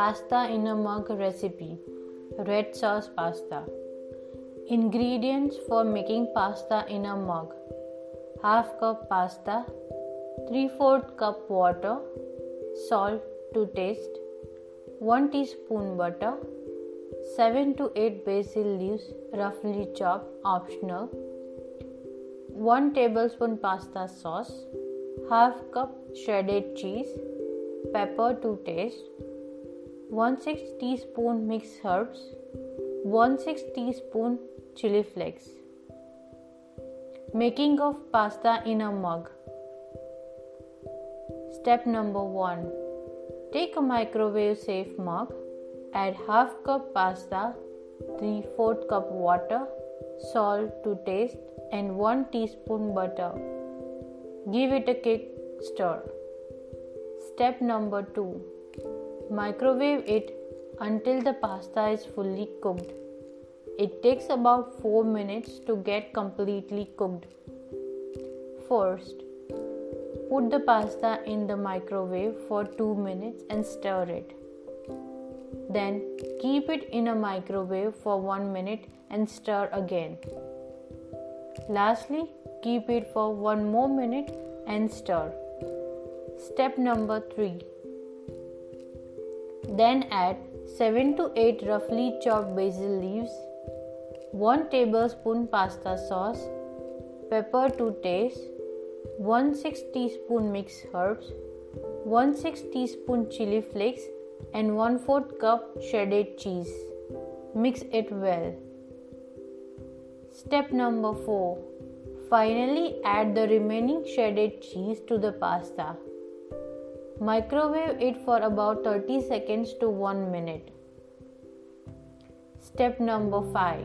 Pasta in a mug recipe Red sauce pasta. Ingredients for making pasta in a mug half cup pasta, 3 4 cup water, salt to taste, 1 teaspoon butter, 7 to 8 basil leaves roughly chopped optional, 1 tablespoon pasta sauce, half cup shredded cheese, pepper to taste, 1 6 teaspoon mixed herbs, 1 6 teaspoon chili flakes. Making of pasta in a mug. Step number 1 Take a microwave safe mug, add half cup pasta, 3 4 cup water, salt to taste, and 1 teaspoon butter. Give it a quick stir. Step number 2 Microwave it until the pasta is fully cooked. It takes about 4 minutes to get completely cooked. First, put the pasta in the microwave for 2 minutes and stir it. Then, keep it in a microwave for 1 minute and stir again. Lastly, keep it for 1 more minute and stir. Step number 3 Then add 7 to 8 roughly chopped basil leaves 1 tablespoon pasta sauce, pepper to taste, 1 6 teaspoon mixed herbs, 1 6 teaspoon chili flakes, and 1 4 cup shredded cheese. Mix it well. Step number 4 Finally, add the remaining shredded cheese to the pasta. Microwave it for about 30 seconds to 1 minute. Step number 5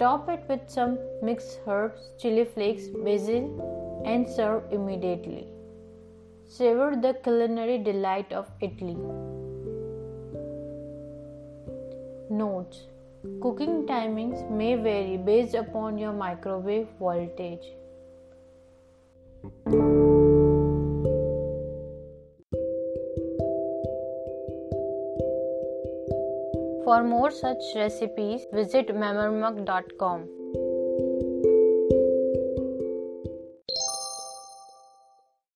Top it with some mixed herbs, chili flakes, basil, and serve immediately. Savor the culinary delight of Italy. Notes Cooking timings may vary based upon your microwave voltage. For more such recipes, visit memermug.com.